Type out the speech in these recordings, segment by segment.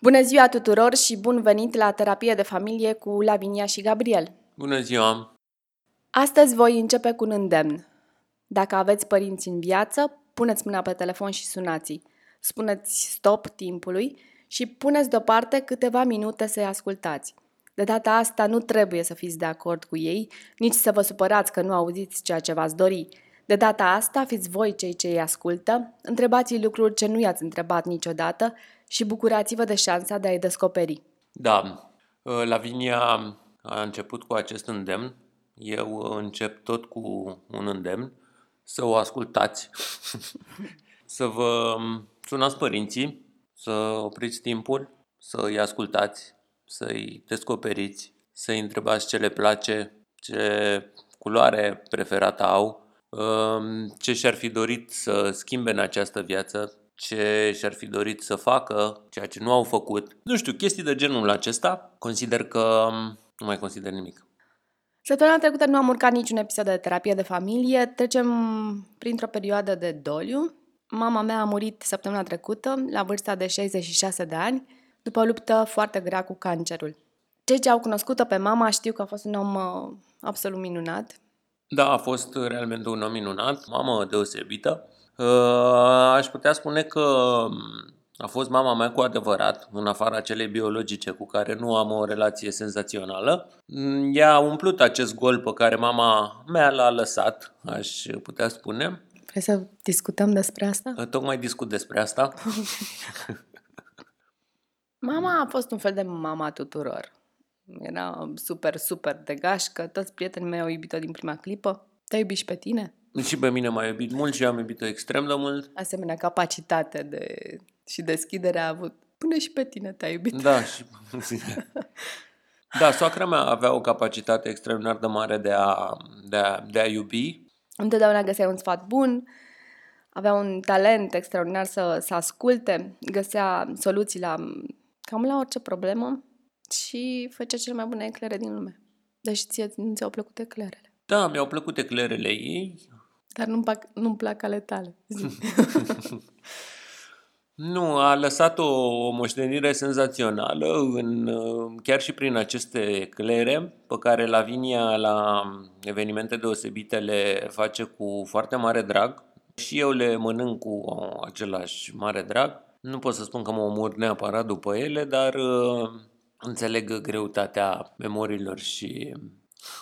Bună ziua tuturor și bun venit la terapie de familie cu Lavinia și Gabriel. Bună ziua! Astăzi voi începe cu un îndemn. Dacă aveți părinți în viață, puneți mâna pe telefon și sunați Spuneți stop timpului și puneți deoparte câteva minute să-i ascultați. De data asta nu trebuie să fiți de acord cu ei, nici să vă supărați că nu auziți ceea ce v-ați dori. De data asta fiți voi cei ce îi ascultă, întrebați lucruri ce nu i-ați întrebat niciodată și bucurați-vă de șansa de a-i descoperi. Da, Lavinia a început cu acest îndemn. Eu încep tot cu un îndemn să o ascultați, să vă sunați părinții, să opriți timpul, să îi ascultați, să-i descoperiți, să-i întrebați ce le place, ce culoare preferată au, um, ce și-ar fi dorit să schimbe în această viață, ce și-ar fi dorit să facă, ceea ce nu au făcut. Nu știu, chestii de genul acesta, consider că um, nu mai consider nimic. Săptămâna trecută nu am urcat niciun episod de terapie de familie. Trecem printr-o perioadă de doliu. Mama mea a murit săptămâna trecută, la vârsta de 66 de ani, după o luptă foarte grea cu cancerul. Cei ce au cunoscut-o pe mama știu că a fost un om uh, absolut minunat. Da, a fost realmente un om minunat, mamă deosebită. Uh, aș putea spune că um, a fost mama mea cu adevărat, în afara celei biologice cu care nu am o relație senzațională. Mm, ea a umplut acest gol pe care mama mea l-a lăsat, aș putea spune. Vrei să discutăm despre asta? Uh, tocmai discut despre asta. mama a fost un fel de mama tuturor. Era super, super de gașcă, toți prietenii mei au iubit-o din prima clipă. Te-ai iubit și pe tine? Și pe mine m-a iubit mult și am iubit-o extrem de mult. Asemenea, capacitate de și deschidere a avut. Până și pe tine te-a iubit. Da, și... da, soacra mea avea o capacitate extraordinar de mare de a, de a, de a iubi. Întotdeauna găsea un sfat bun, avea un talent extraordinar să, să asculte, găsea soluții la cam la orice problemă și făcea cele mai bune eclere din lume. Deci ție nu ți-au plăcut eclerele. Da, mi-au plăcut eclerele ei. Dar nu-mi plac, nu plac ale tale. Nu, a lăsat o, o moștenire senzațională, în, chiar și prin aceste eclere, pe care Lavinia la evenimente deosebite le face cu foarte mare drag. Și eu le mănânc cu același mare drag. Nu pot să spun că mă omor neapărat după ele, dar uh, înțeleg greutatea memoriilor și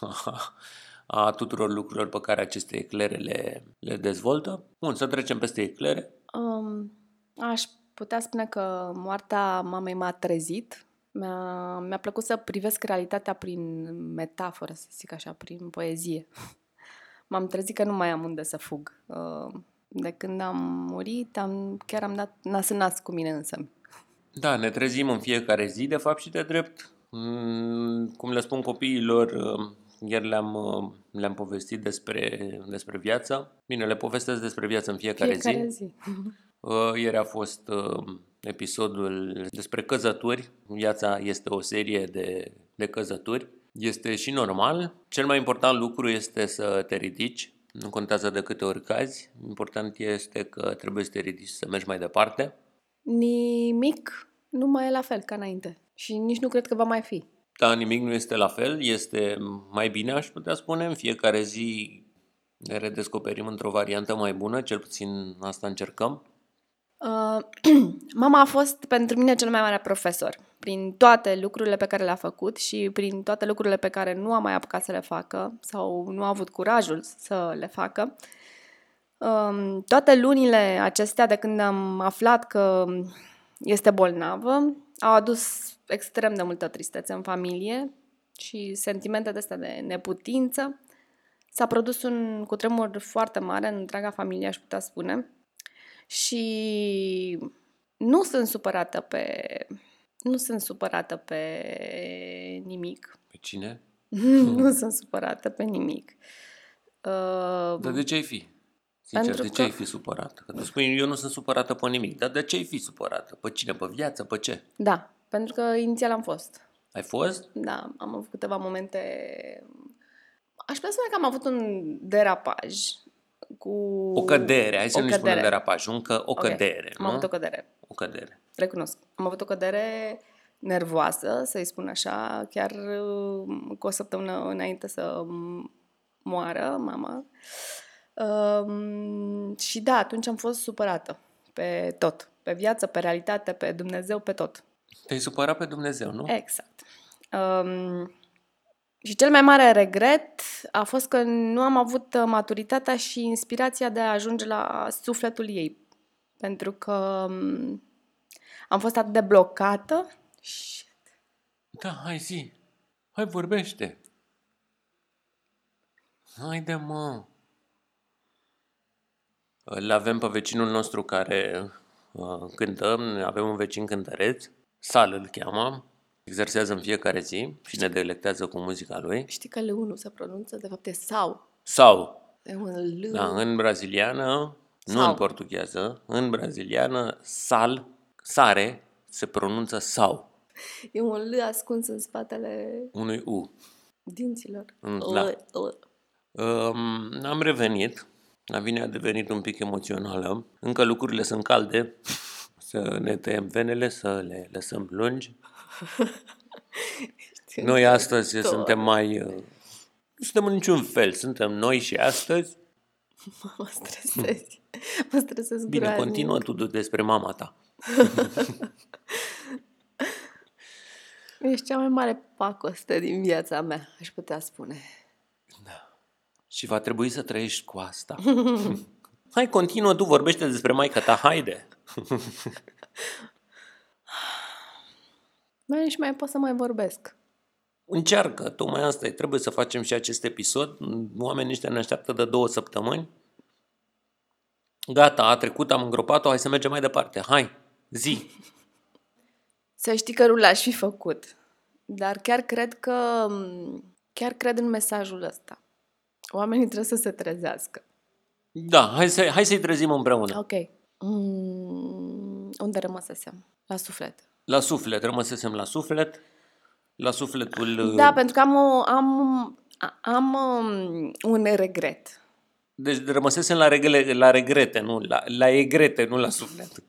a tuturor lucrurilor pe care aceste eclere le, le dezvoltă. Bun, să trecem peste eclere. Um, aș putea spune că moartea mamei m-a trezit. Mi-a, mi-a plăcut să privesc realitatea prin metaforă, să zic așa, prin poezie. M-am trezit că nu mai am unde să fug. Uh, de când am murit, am, chiar am dat nas în nas cu mine însă. Da, ne trezim în fiecare zi, de fapt, și de drept. Mm, cum le spun copiilor, uh, ieri le-am, uh, le-am povestit despre, despre viață. Bine, le povestesc despre viață în fiecare, fiecare zi. zi. Uh, ieri a fost episodul despre căzături. Viața este o serie de, de căzături. Este și normal. Cel mai important lucru este să te ridici. Nu contează de câte ori cazi. Important este că trebuie să te ridici să mergi mai departe. Nimic nu mai e la fel ca înainte. Și nici nu cred că va mai fi. Da, nimic nu este la fel, este mai bine, aș putea spune. În fiecare zi ne redescoperim într-o variantă mai bună, cel puțin asta încercăm. Uh, mama a fost pentru mine cel mai mare profesor. Prin toate lucrurile pe care le-a făcut și prin toate lucrurile pe care nu a mai apucat să le facă sau nu a avut curajul să le facă. Uh, toate lunile acestea de când am aflat că este bolnavă au adus extrem de multă tristețe în familie și sentimente de astea de neputință. S-a produs un cutremur foarte mare în întreaga familie, aș putea spune. Și nu sunt supărată pe... Nu sunt supărată pe nimic. Pe cine? nu sunt supărată pe nimic. Uh, Dar de ce ai fi? Sincer, de ce că... ai fi supărată? Că tu spui, eu nu sunt supărată pe nimic. Dar de ce ai fi supărată? Pe cine? Pe viață? Pe ce? Da, pentru că inițial am fost. Ai fost? Da, am avut câteva momente... Aș putea spune că am avut un derapaj cu... O cădere, hai să nu spunem derapaj, încă o okay. cădere, Am avut o cădere. O cădere. recunosc. Am avut o cădere nervoasă, să-i spun așa, chiar uh, cu o săptămână înainte să moară mama. Um, și da, atunci am fost supărată pe tot. Pe viață, pe realitate, pe Dumnezeu, pe tot. Te-ai supărat pe Dumnezeu, nu? Exact. Um, și cel mai mare regret a fost că nu am avut maturitatea și inspirația de a ajunge la sufletul ei. Pentru că um, am fost atât de blocată. Shit. Da, hai zi. Hai vorbește. Haide, mă. Îl avem pe vecinul nostru care uh, cântă, avem un vecin cântăreț, Sal îl cheamă, exersează în fiecare zi și ne delectează cu muzica lui. Știi că L1 se pronunță, de fapt e sau. Sau. E un L. Da, în braziliană, nu Sau. în portugheză, în braziliană, sal, sare, se pronunță sau, E un L ascuns în spatele unui U. dinților. Mm, L, da. L. Um, am revenit, Lavinia a devenit un pic emoțională, încă lucrurile sunt calde, să ne tăiem venele, să le lăsăm lungi. Noi astăzi Tot. suntem mai... uh, Nu suntem în niciun fel, suntem noi și astăzi. Mă stresezi. Mă stresez Bine, groaznic. continuă tu despre mama ta. Ești cea mai mare pacoste din viața mea, aș putea spune. Și va trebui să trăiești cu asta. Hai, continuă, tu vorbește despre maica ta, haide. Mai nici mai pot să mai vorbesc. Încearcă, tocmai asta e. Trebuie să facem și acest episod. Oamenii ăștia ne așteaptă de două săptămâni. Gata, a trecut, am îngropat-o, hai să mergem mai departe. Hai, zi. Să știi că nu l-aș fi făcut. Dar chiar cred că... Chiar cred în mesajul ăsta. Oamenii trebuie să se trezească. Da, hai, să, hai să-i trezim împreună. Ok. Mm, unde rămăsesem? La suflet. La suflet, rămăsesem la suflet. La sufletul... Da, pentru că am, o, am, am um, un regret. Deci rămăsesem la, regle, la regrete, nu? La, la egrete, nu la suflet.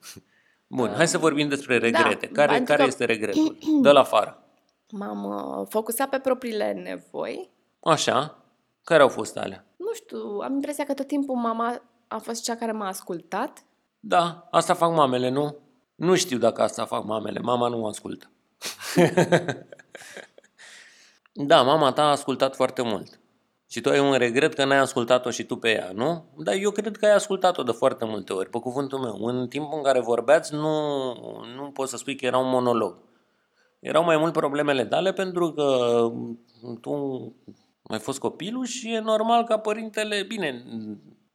Bun, hai să vorbim despre regrete. Da, care pentru care că- este regretul? Dă la afară. M-am uh, focusat pe propriile nevoi. Așa. Care au fost alea? Nu știu, am impresia că tot timpul mama a fost cea care m-a ascultat. Da, asta fac mamele, nu? Nu știu dacă asta fac mamele. Mama nu ascultă. da, mama ta a ascultat foarte mult. Și tu ai un regret că n-ai ascultat-o și tu pe ea, nu? Dar eu cred că ai ascultat-o de foarte multe ori, pe cuvântul meu. În timpul în care vorbeați, nu, nu poți să spui că era un monolog. Erau mai mult problemele tale pentru că tu ai fost copilul și e normal ca părintele... Bine,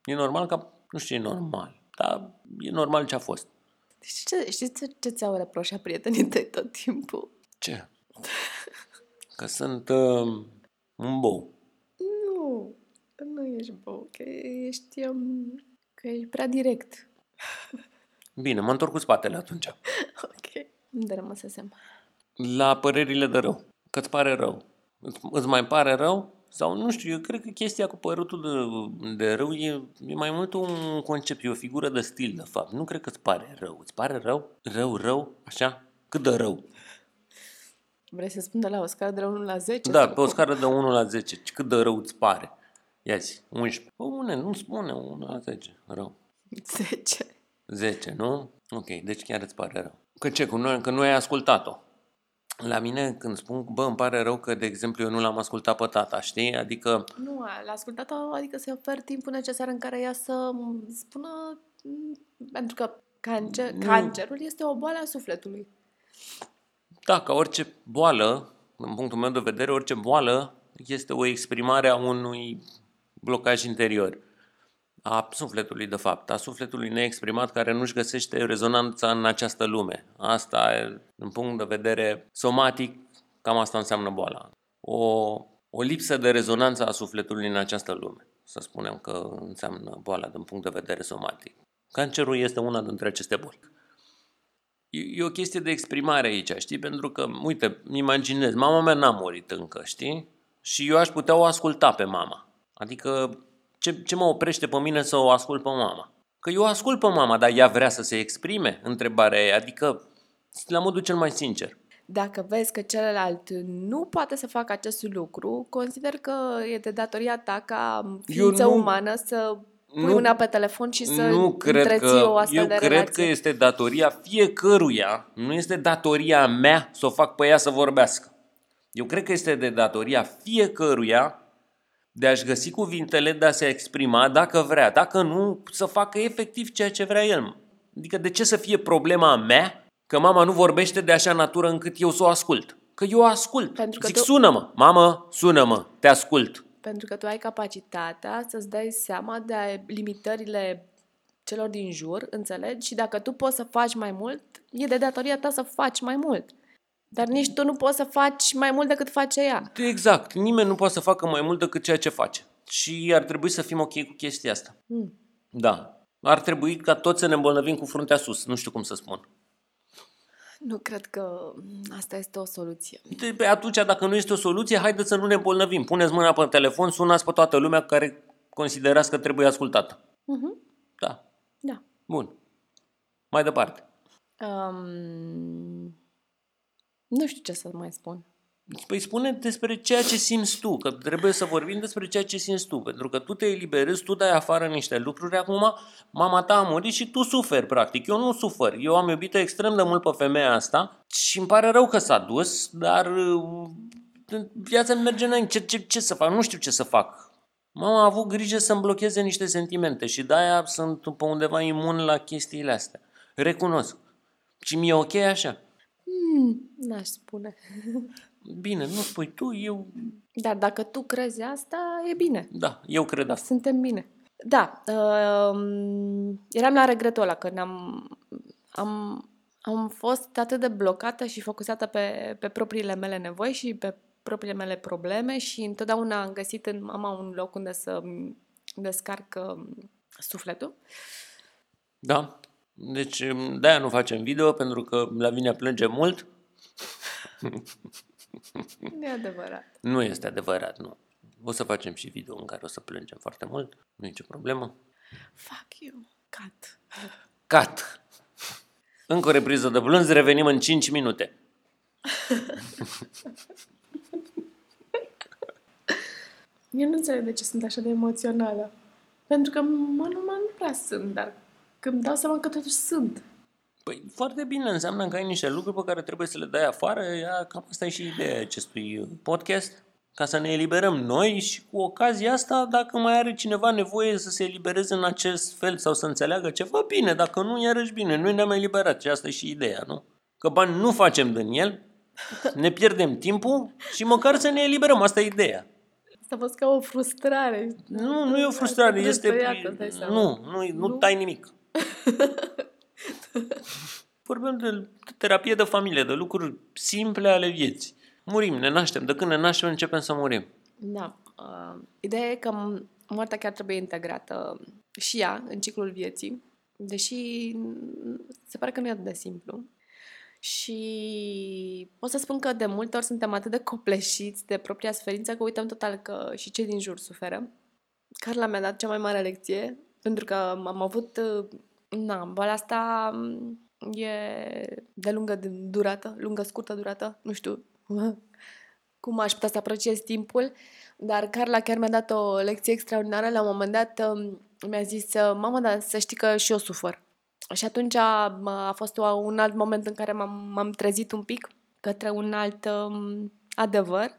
e normal ca... Nu știu ce e normal, dar e normal ce a fost. Știi ce, știți ce, ce ți-au reproșat prietenii tăi tot timpul? Ce? Că sunt uh, un bou. Nu, nu ești bou, că ești, um, că ești prea direct. Bine, mă întorc cu spatele atunci. Ok. Unde rămăsesem? La părerile de rău. Că îți pare rău. Îți, îți mai pare rău? Sau nu știu, eu cred că chestia cu părutul de, de rău e, e mai mult un concept, e o figură de stil, de fapt. Nu cred că îți pare rău. Îți pare rău? Rău, rău? Așa? Cât de rău? Vrei să spun de la o scară de la 1 la 10? Da, sau pe o cum? scară de 1 la 10. Cât de rău îți pare? Ia zi, 11. Pă, une, nu spune 1 la 10. Rău. 10. 10, nu? Ok, deci chiar îți pare rău. Că ce, că nu, că nu ai ascultat-o. La mine când spun, bă, îmi pare rău că, de exemplu, eu nu l-am ascultat pe tata, știi? Adică, Nu, l-a ascultat adică să-i ofer timpul necesar în care ea să m, spună... m, Pentru că cancer, Nu. cancerul este o boală a sufletului. da, ca orice boală, în punctul meu de vedere, orice boală este o exprimare a unui blocaj interior. A sufletului, de fapt, a sufletului neexprimat care nu-și găsește rezonanța în această lume. Asta, e, în punct de vedere somatic, cam asta înseamnă boala. O, o lipsă de rezonanță a sufletului în această lume. Să spunem că înseamnă boala din punct de vedere somatic. Cancerul este una dintre aceste boli. E, e o chestie de exprimare aici, știi? Pentru că, uite, îmi imaginez, mama mea n-a murit încă, știi? Și eu aș putea o asculta pe mama. Adică, ce, ce mă oprește pe mine să o ascult pe mama? Că eu o ascult pe mama, dar ea vrea să se exprime? Întrebarea e, adică, La modul cel mai sincer. Dacă vezi că celălalt nu poate să facă acest lucru, consider că e de datoria ta ca ființă nu- umană să pui nu- mâna pe telefon și să nu cred întreții că, o astfel eu de cred relație. că este datoria fiecăruia, nu este datoria mea să o fac pe ea să vorbească. Eu cred că este de datoria fiecăruia de a-și găsi cuvintele, de a se exprima dacă vrea, dacă nu, să facă efectiv ceea ce vrea el. Adică de ce să fie problema mea că mama nu vorbește de așa natură încât eu să o ascult? Că eu o ascult. Pentru că Zic, tu- sună-mă, mamă, sună-mă, te ascult. Pentru că tu ai capacitatea să-ți dai seama de limitările celor din jur, înțelegi? Și dacă tu poți să faci mai mult, e de datoria ta să faci mai mult. Dar nici tu nu poți să faci mai mult decât face ea. Exact, nimeni nu poate să facă mai mult decât ceea ce face. Și ar trebui să fim ok cu chestia asta. Mm. Da. Ar trebui ca toți să ne îmbolnăvim cu fruntea sus. Nu știu cum să spun. Nu cred că asta este o soluție. De, pe atunci, dacă nu este o soluție, haideți să nu ne îmbolnăvim. Puneți mâna pe telefon, sunați pe toată lumea care considerați că trebuie ascultată. Mhm. Da. Da. Bun. Mai departe. Um, nu știu ce să mai spun. Păi spune despre ceea ce simți tu, că trebuie să vorbim despre ceea ce simți tu, pentru că tu te eliberezi, tu dai afară niște lucruri, acum mama ta a murit și tu suferi, practic. Eu nu sufer, eu am iubit extrem de mult pe femeia asta și îmi pare rău că s-a dus, dar uh, viața îmi merge înainte, ce, ce, ce să fac, nu știu ce să fac. Mama a avut grijă să-mi blocheze niște sentimente și de-aia sunt pe undeva imun la chestiile astea. Recunosc. Și mi-e ok așa. Hmm, n-aș spune. Bine, nu spui tu, eu Dar dacă tu crezi asta, e bine. Da, eu cred asta. Suntem bine. Da, um, eram la regretul ăla că ne-am, am, am fost atât de blocată și focusată pe, pe propriile mele nevoi și pe propriile mele probleme și întotdeauna am găsit în mama un loc unde să îmi descarc um, sufletul. Da? Deci de-aia nu facem video, pentru că Lavinia plânge mult. E adevărat. Nu este adevărat, nu. O să facem și video în care o să plângem foarte mult, nu e nicio problemă. Fuck you. Cat. Cat! Încă o repriză de plâns, revenim în 5 minute. Eu nu înțeleg de ce sunt așa de emoțională. Pentru că mă, nu, mă, nu prea sunt, dar când îmi dau seama că totuși sunt. Păi foarte bine, înseamnă că ai niște lucruri pe care trebuie să le dai afară. Ia, cam asta e și ideea acestui podcast. Ca să ne eliberăm noi și cu ocazia asta, dacă mai are cineva nevoie să se elibereze în acest fel sau să înțeleagă ceva, bine, dacă nu, iarăși bine. Noi ne-am eliberat și asta e și ideea, nu? Că bani nu facem din el, ne pierdem timpul și măcar să ne eliberăm, asta e ideea. Asta a fost ca o frustrare. Nu, nu e o frustrare, Asta este... răstăiată, îți dai seama. Nu, nu, nu, nu tai nimic. Vorbim de terapie de familie, de lucruri simple ale vieții. Murim, ne naștem. De când ne naștem, începem să murim. Da. Uh, ideea e că m- moartea chiar trebuie integrată și ea în ciclul vieții, deși mm, se pare că nu e atât de simplu. Și pot să spun că de multe ori suntem atât de copleșiți de propria suferință că uităm total că și cei din jur suferă. Carla mi-a dat cea mai mare lecție, pentru că am avut... uh, Na, boala asta mm, e de lungă de- durată, lungă, scurtă durată, nu știu cum aș putea să apreciez timpul, dar Carla chiar mi-a dat o lecție extraordinară. La un moment dat um, mi-a zis, uh, mamă, dar să știi că și eu sufăr. Și atunci a, a fost o, un alt moment în care m-am, m-am trezit un pic către un alt um, adevăr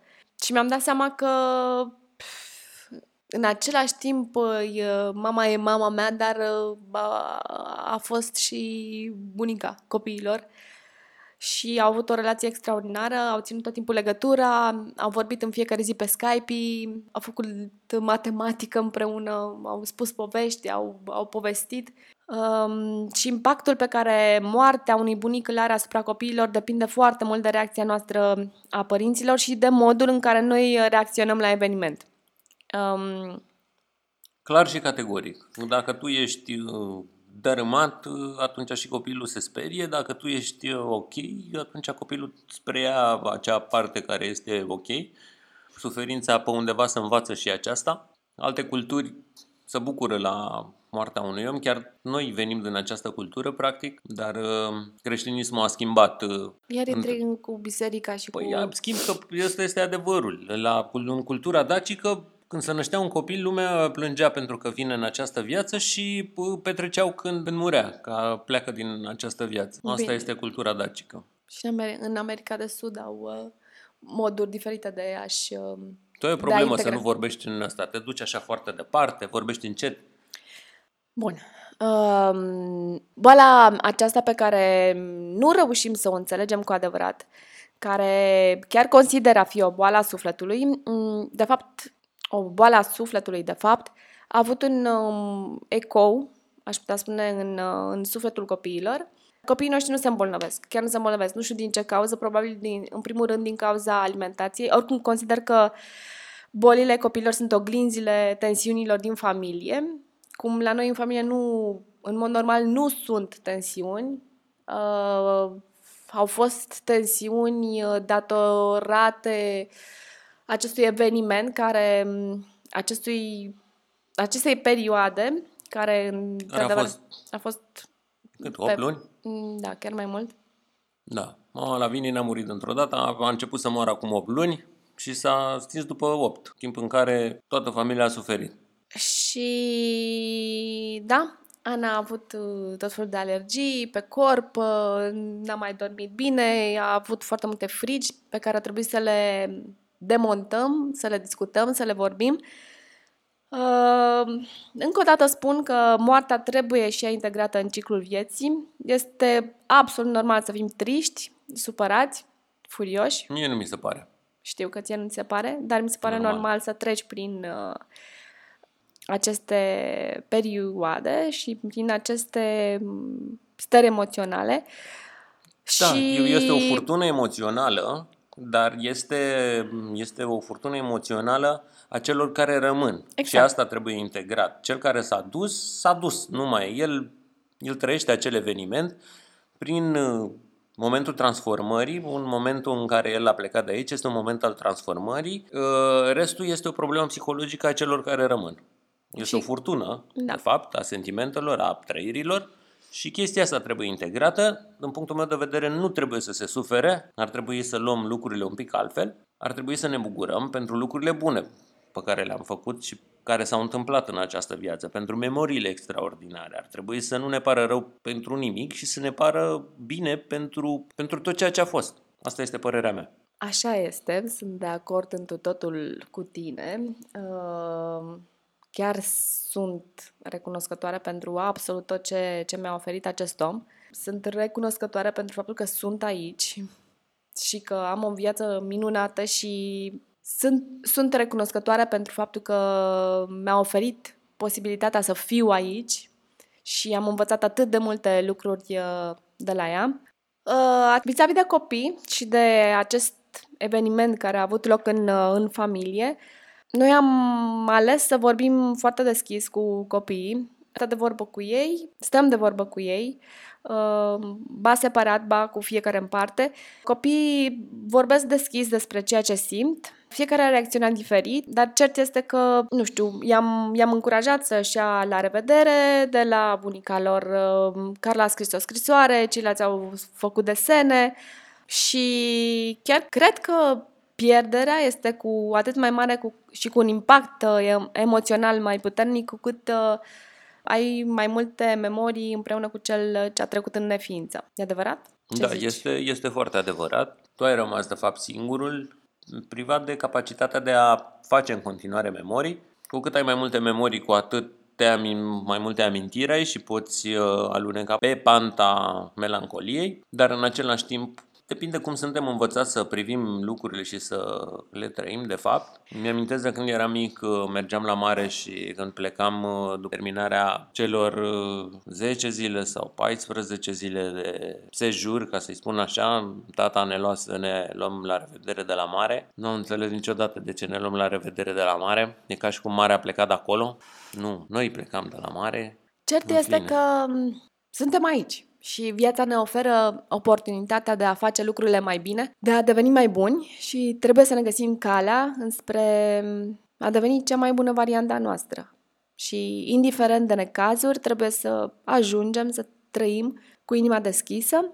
și mi-am dat seama că pf, în același timp uh, e- mama e mama mea, dar uh, a, a fost și bunica copiilor și au avut o relație extraordinară, au ținut tot timpul legătura, au vorbit în fiecare zi pe Skype, au făcut matematică împreună, au spus povești, au, au povestit. Um, și impactul pe care moartea unui bunic îl are asupra copiilor depinde foarte mult de reacția noastră a părinților și de modul în care noi reacționăm la eveniment. Um, Clar și categoric. Dacă tu ești uh, dărâmat, uh, atunci și copilul se sperie. Dacă tu ești uh, ok, atunci copilul spre ea acea parte care este ok. Suferința pe undeva se învață și aceasta. Alte culturi se bucură la moartea unui om. Chiar noi venim din această cultură, practic, dar uh, creștinismul a schimbat. Uh, Iar între- intrigând cu biserica și Păi, cu... în schimb că ăsta este adevărul. La, în cultura dacică, când se năștea un copil, lumea plângea pentru că vine în această viață și pă, petreceau când murea, ca pleacă din această viață. Asta Bine. este cultura dacică. Și în Amer- în America de Sud au uh, moduri diferite de a-și... Uh, Tu ai o Da, problemă să integra. nu vorbești în ăsta, te duci așa foarte departe, vorbești încet. Bun. Um, boala aceasta pe care nu reușim să o înțelegem cu adevărat, care chiar consideră a fi o boală a sufletului, mm, de fapt, o boală a sufletului, de fapt, a avut un um, ecou, aș putea spune, în, uh, în sufletul copiilor. Copiii noștri nu se îmbolnăvesc, chiar nu se îmbolnăvesc. Nu știu din ce cauză, probabil din, în primul rând din cauza alimentației. Oricum consider că bolile copiilor sunt oglinzile tensiunilor din familie. Cum la noi în familie nu, în mod normal, nu sunt tensiuni, uh, au fost tensiuni uh, datorate acestui eveniment care, m, acestui, acestei perioade, care, Care a într-adevăr, fost a fost cât, Pe- 8 luni? mm, da, chiar mai mult. Da. Mama Lavinie n-a murit dintr-o dată, a, a început să moară acum 8 luni și s-a stins după 8, timp în care toată familia a suferit. Și da, Ana a avut uh, tot felul de alergii pe corp, uh, n-a mai dormit bine, a avut foarte multe frigi pe care a trebuit să le demontăm, să le discutăm, să le vorbim. Uh, încă o dată spun că moartea trebuie și ea integrată în ciclul vieții. Este absolut normal să fim triști, supărați, furioși. Mie nu mi se pare. Știu că ție nu ți se pare, dar mi se pare normal, Normal. normal să treci prin uh, aceste perioade și prin aceste mm, stări emoționale. Da, și... este o furtună emoțională, dar este, este o furtună emoțională a celor care rămân. Și Exact. asta trebuie integrat. Cel care s-a dus, s-a dus. Nu mai e. El, el trăiește acel eveniment prin uh, momentul transformării, un moment în care el a plecat de aici, este un moment al transformării. Uh, Restul este o problemă psihologică a celor care rămân. Este Și- o furtună, Da. de fapt, a sentimentelor, a trăirilor și chestia asta trebuie integrată. Din punctul meu de vedere, nu trebuie să se sufere, ar trebui să luăm lucrurile un pic altfel, ar trebui să ne bucurăm pentru lucrurile bune pe care le-am făcut și care s-au întâmplat în această viață, pentru memoriile extraordinare. Ar trebui să nu ne pară rău pentru nimic și să ne pară bine pentru, pentru tot ceea ce a fost. Asta este părerea mea. Așa este, sunt de acord întru totul cu tine. Uh, Chiar sunt recunoscătoare pentru absolut tot ce, ce mi-a oferit acest om. Sunt recunoscătoare pentru faptul că sunt aici și că am o viață minunată și sunt, sunt recunoscătoare pentru faptul că mi-a oferit posibilitatea să fiu aici și am învățat atât de multe lucruri uh, de la ea. Uh, vis-a-vis de copii și de acest eveniment care a avut loc în, uh, în familie, noi am ales să vorbim foarte deschis cu copiii, stăm de vorbă cu ei, stăm de vorbă cu ei, uh, ba separat, ba cu fiecare în parte. Copiii vorbesc deschis despre ceea ce simt, fiecare a reacționat diferit, dar cert este că, nu știu, i-am, i-am încurajat să-și ia la revedere de la bunica lor. uh, Carla a scris o scrisoare, ceilalți au făcut desene și chiar cred că pierderea este cu atât mai mare cu, și cu un impact uh, em- emoțional mai puternic cu cât uh, ai mai multe memorii împreună cu cel ce a trecut în neființă. E adevărat? Ce da, zici? este, este foarte adevărat. Tu ai rămas, de fapt, singurul, privat de capacitatea de a face în continuare memorii. Cu cât ai mai multe memorii, cu atât te amin, mai multe amintiri ai și poți uh, aluneca pe panta melancoliei, dar în același timp depinde cum suntem învățați să privim lucrurile și să le trăim, de fapt. Mi-amintesc de când eram mic, uh, mergeam la mare și când plecam uh, după terminarea celor uh, 10 zile sau 14 zile de sejur, ca să-i spun așa, tata ne lua să ne luăm la revedere de la mare. Nu am înțeles niciodată de ce ne luăm la revedere de la mare. E ca și cum marea a plecat de acolo. Nu, noi plecam de la mare. Cert În este fine. că m, suntem aici și viața ne oferă oportunitatea de a face lucrurile mai bine, de a deveni mai buni și trebuie să ne găsim calea înspre m, a deveni cea mai bună variantă a noastră. Și indiferent de necazuri, trebuie să ajungem să trăim cu inima deschisă,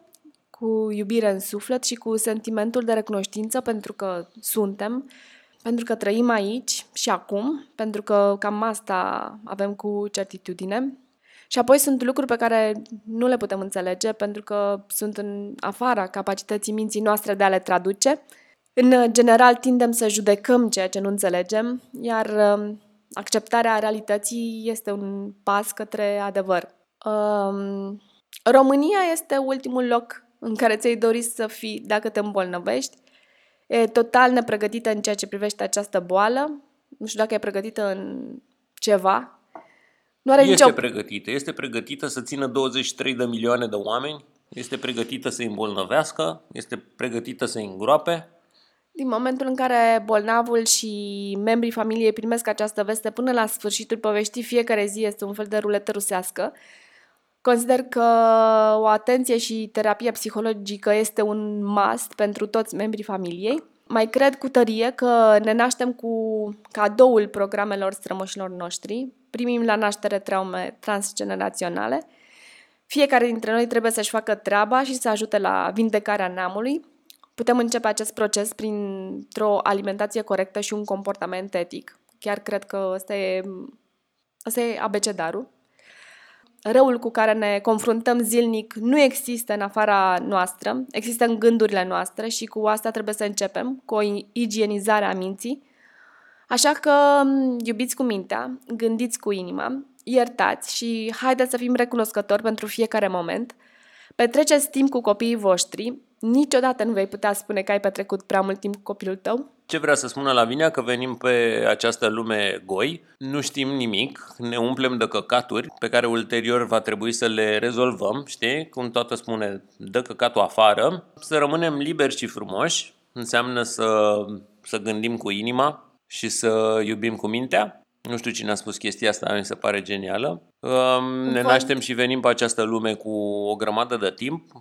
cu iubire în suflet și cu sentimentul de recunoștință pentru că suntem, pentru că trăim aici și acum, pentru că cam asta avem cu certitudine. Și apoi sunt lucruri pe care nu le putem înțelege pentru că sunt în afara capacității minții noastre de a le traduce. În general tindem să judecăm ceea ce nu înțelegem, iar um, acceptarea realității este un pas către adevăr. Um, România este ultimul loc în care ți-ai dori să fii dacă te îmbolnăvești. E total nepregătită în ceea ce privește această boală. Nu știu dacă e pregătită în ceva. Nu are este nicio... pregătită. Este pregătită să țină 23 de milioane de oameni. Este pregătită să-i îmbolnăvească. Este pregătită să-i îngroape. Din momentul în care bolnavul și membrii familiei primesc această veste până la sfârșitul poveștii, fiecare zi este un fel de ruletă rusească. Consider că o atenție și terapia psihologică este un must pentru toți membrii familiei. Mai cred cu tărie că ne naștem cu cadoul programelor strămoșilor noștri, primim la naștere traume transgeneraționale. Fiecare dintre noi trebuie să-și facă treaba și să ajute la vindecarea neamului. Putem începe acest proces printr-o alimentație corectă și un comportament etic. Chiar cred că ăsta e, ăsta e abecedarul răul cu care ne confruntăm zilnic nu există în afara noastră, există în gândurile noastre și cu asta trebuie să începem, cu o igienizare a minții. Așa că iubiți cu mintea, gândiți cu inima, iertați și haideți să fim recunoscători pentru fiecare moment. Petreceți timp cu copiii voștri, niciodată nu vei putea spune că ai petrecut prea mult timp cu copilul tău. Ce vrea să spună Lavinia? Că venim pe această lume goi, nu știm nimic, ne umplem de căcaturi pe care ulterior va trebui să le rezolvăm, știi? Cum toată spune, dă căcatul afară, să rămânem liberi și frumoși, înseamnă să, să gândim cu inima și să iubim cu mintea. Nu știu cine a spus chestia asta, mi se pare genială. Ne naștem și venim pe această lume cu o grămadă de timp.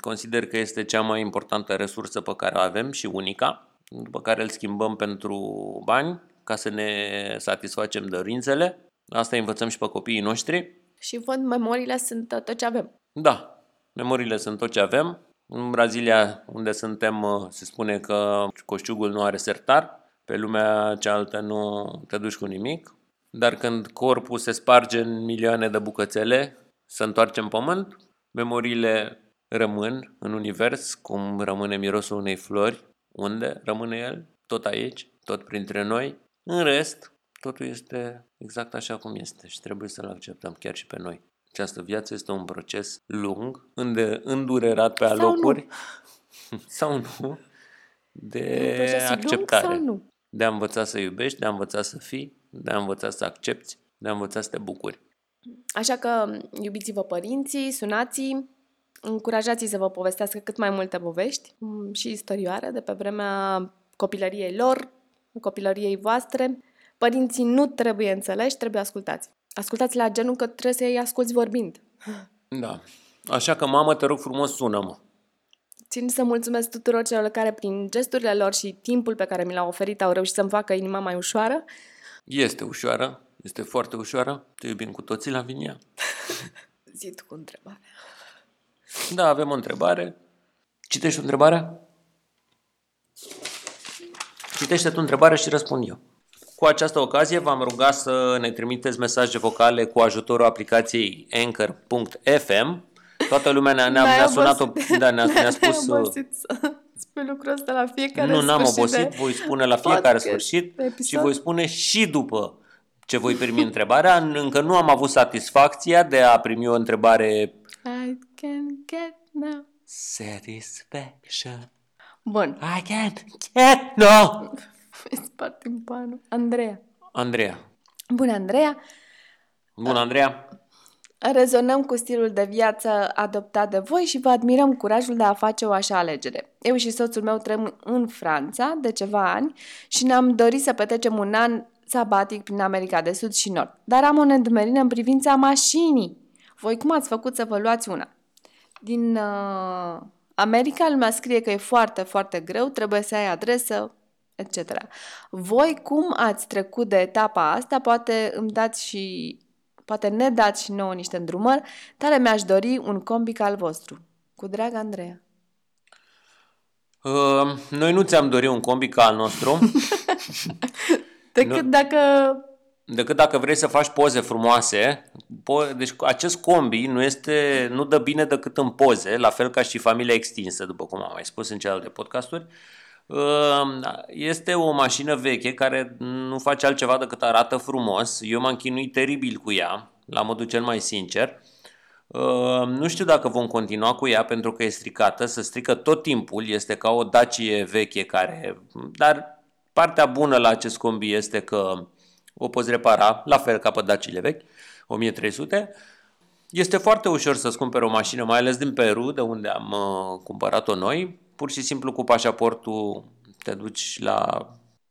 Consider că este cea mai importantă resursă pe care o avem și unica după care îl schimbăm pentru bani ca să ne satisfacem dorințele. Asta învățăm și pe copiii noștri. Și văd, memoriile sunt tot ce avem. Da, memoriile sunt tot ce avem. În Brazilia, unde suntem, se spune că coșciugul nu are sertar. Pe lumea cealaltă nu te duci cu nimic. Dar când corpul se sparge în milioane de bucățele, se întoarce în pământ, memoriile rămân în univers, cum rămâne mirosul unei flori unde rămâne el? Tot aici, tot printre noi. În rest, totul este exact așa cum este și trebuie să-l acceptăm chiar și pe noi. Această viață este un proces lung, înde, îndurerat pe alocuri sau nu, sau nu de acceptare. Sau nu. De a învăța să iubești, de a învăța să fii, de a învăța să accepti, de a învăța să te bucuri. Așa că iubiți-vă părinții, sunați încurajați să vă povestească cât mai multe povești mm, și istorioare de pe vremea copilăriei lor, copilăriei voastre. Părinții nu trebuie înțeleși, trebuie ascultați. Ascultați la genul că trebuie să-i asculți vorbind. Da. Așa că, mamă, te rog frumos, sună-mă. Țin să mulțumesc tuturor celor care, prin gesturile lor și timpul pe care mi l-au oferit, au reușit să-mi facă inima mai ușoară. Este ușoară, este foarte ușoară. Te iubim cu toții la Vinia. Zi tu cu întrebarea. Da, avem o întrebare. Citești o întrebare? Citește tu întrebarea și răspund eu. Cu această ocazie v-am rugat să ne trimiteți mesaje vocale cu ajutorul aplicației Anchor.fm. Toată lumea ne-a, ne-a, ne-a sunat, o, da, ne-a, ne-a spus... Spui lucrul ăsta la fiecare Nu, n-am obosit, voi spune la fiecare sfârșit episod. și voi spune și după ce voi primi întrebarea. Încă nu am avut satisfacția de a primi o întrebare I can get no satisfaction. Bun. I can't get no. Spart în panul. Andreea. Andreea. Bună, Andreea. Bună, Andreea. Rezonăm cu stilul de viață adoptat de voi și vă admirăm curajul de a face o așa alegere. Eu și soțul meu trăim în Franța de ceva ani și ne-am dorit să petrecem un an sabatic prin America de Sud și Nord. Dar am o nedumerină în privința mașinii. Voi cum ați făcut să vă luați una? Din uh, America lumea scrie că e foarte, foarte greu, trebuie să ai adresă, etc. Voi cum ați trecut de etapa asta? Poate îmi dați și poate ne dați și nouă niște îndrumări. Tare mi-aș dori un combic al vostru. Cu drag, Andreea. Uh, noi nu ți-am dorit un combi ca al nostru, Decât dacă... decât dacă vrei să faci poze frumoase. Po- deci acest combi nu, este, nu dă bine decât în poze, la fel ca și familia extinsă, după cum am mai spus în celelalte podcasturi. Uh, Este o mașină veche care nu face altceva decât arată frumos. Eu m-am chinuit teribil cu ea, la modul cel mai sincer. Uh, Nu știu dacă vom continua cu ea pentru că e stricată, se strică tot timpul, este ca o Dacie veche care... Dar partea bună la acest combi este că o poți repara, la fel ca pe Daciile vechi, 1300. Este foarte ușor să-ți cumperi o mașină, mai ales din Peru, de unde am uh, cumpărat-o noi. Pur și simplu cu pașaportul te duci la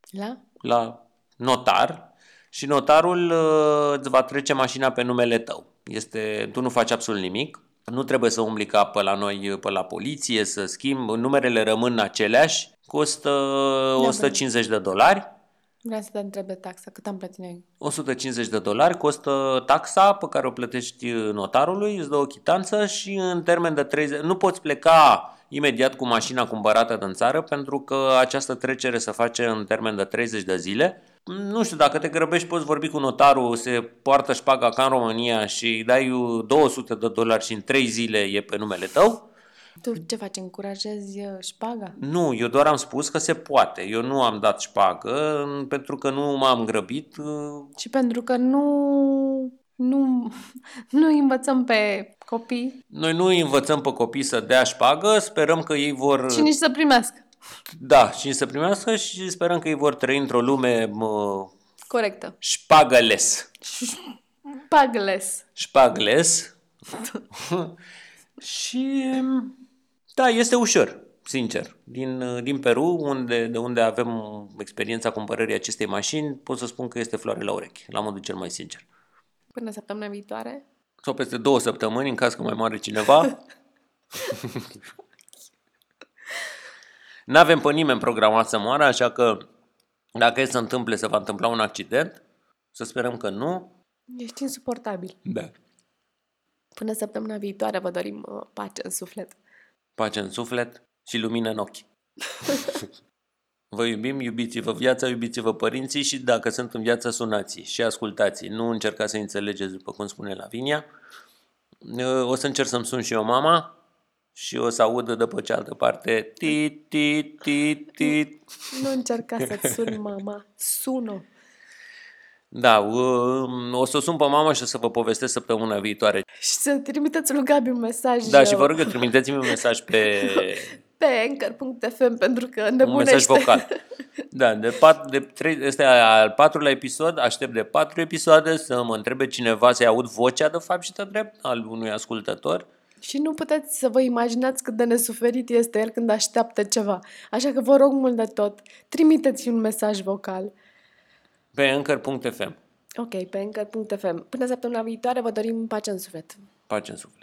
La? la notar și notarul uh, îți va trece mașina pe numele tău. Este, tu nu faci absolut nimic, nu trebuie să umbli ca pe la noi, pe la poliție, să schimbi, numerele rămân aceleași, costă 150 de dolari. Vreau să te întreb de taxa. Cât am plătit noi? 150 de dolari costă taxa pe care o plătești notarului, îți dă o chitanță și în termen de 30... Nu poți pleca imediat cu mașina cumpărată din țară pentru că această trecere se face în termen de 30 de zile. Nu știu, dacă te grăbești poți vorbi cu notarul, se poartă șpaga ca în România și îi dai 200 de dolari și în 3 zile e pe numele tău. Tu ce faci? Încurajezi uh, șpaga? Nu, eu doar am spus că se poate. Eu nu am dat șpagă pentru că nu m-am grăbit. Și pentru că nu... Nu, nu îi învățăm pe copii Noi nu îi învățăm pe copii să dea șpagă, sperăm că ei vor... și nici să primească. Da, și să primească și sperăm că ei vor trăi într-o lume mă, Corectă. șpagăles. Pagles. Șpagles. și da, este ușor, sincer. Din, din Peru, unde, de unde avem experiența cumpărării acestei mașini, pot să spun că este floare la urechi, la modul cel mai sincer. Până săptămâna viitoare. Sau peste două săptămâni, în caz că mai moare cineva. N-avem pe nimeni programat să moară, așa că dacă e să întâmple, se va întâmpla un accident. Să sperăm că nu. Ești insuportabil. Da. Până săptămâna viitoare vă dorim uh, pace în suflet. Pace în suflet și lumină în ochi. Vă iubim, iubiți-vă viața, iubiți-vă părinții și dacă sunt în viață, sunați și ascultați. Nu încercați să înțelegeți după cum spune Lavinia. O să încerc să-mi sun și eu mama și o să aud de pe cealaltă parte tit, tit, tit, tit. Nu încerca să-ți suni mama. Sună. Da, um, o să o sun pe mama și o să vă povestesc săptămâna viitoare. Și să trimiteți lui Gabi un mesaj Da, și uh, vă rog eu, trimiteți-mi un mesaj pe pe anchor.fm pentru că un nebunește. mesaj vocal. Da, de, pat, de trei, este al patrulea episod, aștept de patru episoade să mă întrebe cineva să-i aud vocea de fapt și de drept al unui ascultător. Și nu puteți să vă imaginați cât de nesuferit este el când așteaptă ceva. Așa că vă rog mult de tot, trimiteți un mesaj vocal. Pe anchor.fm. Ok, pe anchor.fm. Până săptămâna viitoare vă dorim pace în suflet. Pace în suflet.